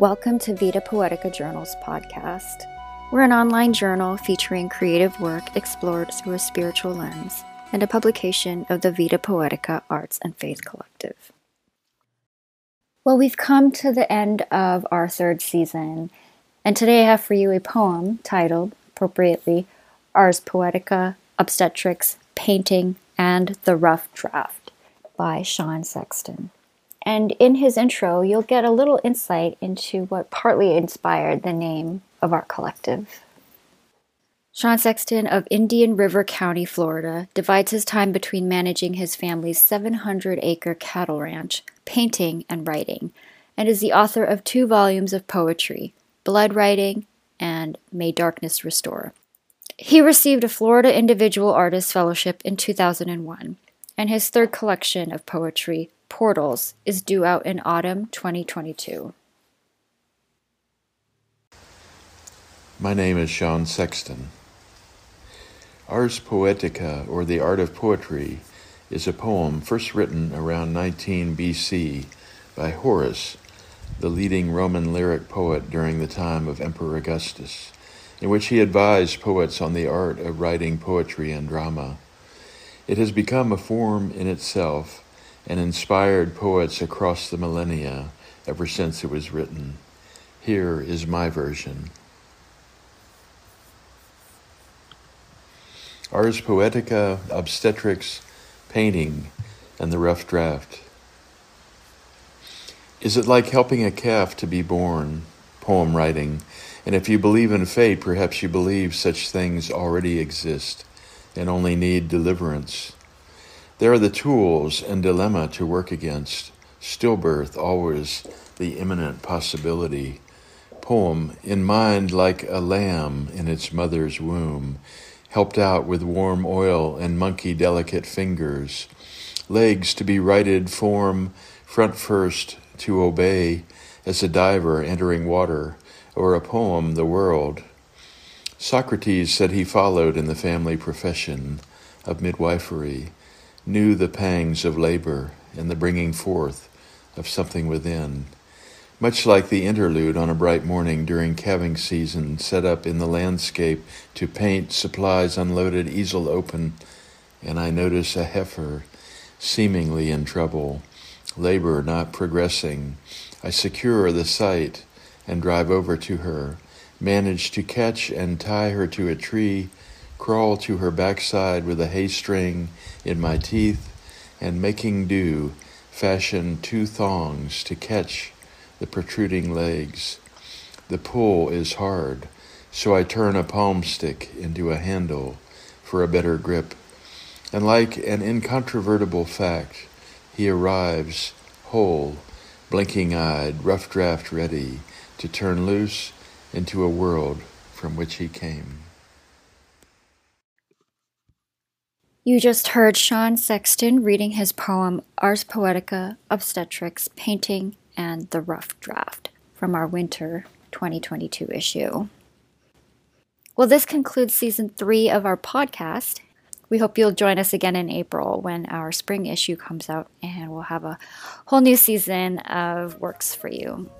Welcome to Vita Poetica Journals podcast. We're an online journal featuring creative work explored through a spiritual lens and a publication of the Vita Poetica Arts and Faith Collective. Well, we've come to the end of our third season, and today I have for you a poem titled, appropriately, Ars Poetica, Obstetrics, Painting, and the Rough Draft by Sean Sexton. And in his intro, you'll get a little insight into what partly inspired the name of our collective. Sean Sexton of Indian River County, Florida, divides his time between managing his family's 700 acre cattle ranch, painting, and writing, and is the author of two volumes of poetry Blood Writing and May Darkness Restore. He received a Florida Individual Artist Fellowship in 2001, and his third collection of poetry, Portals, is due out in autumn 2022. My name is Sean Sexton. Ars Poetica, or the Art of Poetry, is a poem first written around 19 BC by Horace, the leading Roman lyric poet during the time of Emperor Augustus in which he advised poets on the art of writing poetry and drama. It has become a form in itself and inspired poets across the millennia ever since it was written. Here is my version. Ars Poetica, Obstetrics, Painting, and the Rough Draft. Is it like helping a calf to be born? Poem writing and if you believe in fate, perhaps you believe such things already exist and only need deliverance. There are the tools and dilemma to work against. Stillbirth, always the imminent possibility. Poem, in mind like a lamb in its mother's womb, helped out with warm oil and monkey delicate fingers. Legs to be righted form, front first to obey, as a diver entering water or a poem, The World. Socrates said he followed in the family profession of midwifery, knew the pangs of labor and the bringing forth of something within. Much like the interlude on a bright morning during calving season, set up in the landscape to paint, supplies unloaded, easel open, and I notice a heifer seemingly in trouble, labor not progressing. I secure the sight and drive over to her, manage to catch and tie her to a tree, crawl to her backside with a hay string in my teeth, and making do, fashion two thongs to catch the protruding legs. The pull is hard, so I turn a palm stick into a handle for a better grip. And like an incontrovertible fact, he arrives whole, blinking eyed, rough draft ready, to turn loose into a world from which he came. You just heard Sean Sexton reading his poem Ars Poetica, Obstetrics, Painting, and the Rough Draft from our winter 2022 issue. Well, this concludes season three of our podcast. We hope you'll join us again in April when our spring issue comes out and we'll have a whole new season of works for you.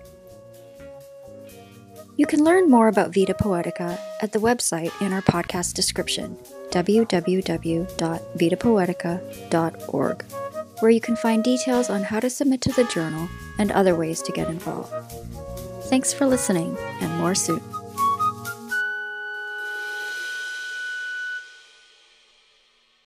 You can learn more about Vita Poetica at the website in our podcast description, www.vitapoetica.org, where you can find details on how to submit to the journal and other ways to get involved. Thanks for listening, and more soon.